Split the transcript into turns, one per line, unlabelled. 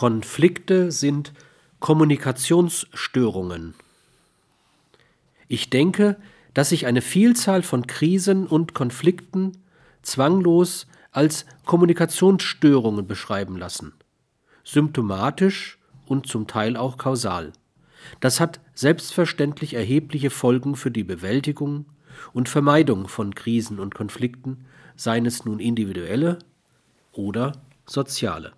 Konflikte sind Kommunikationsstörungen. Ich denke, dass sich eine Vielzahl von Krisen und Konflikten zwanglos als Kommunikationsstörungen beschreiben lassen, symptomatisch und zum Teil auch kausal. Das hat selbstverständlich erhebliche Folgen für die Bewältigung und Vermeidung von Krisen und Konflikten, seien es nun individuelle oder soziale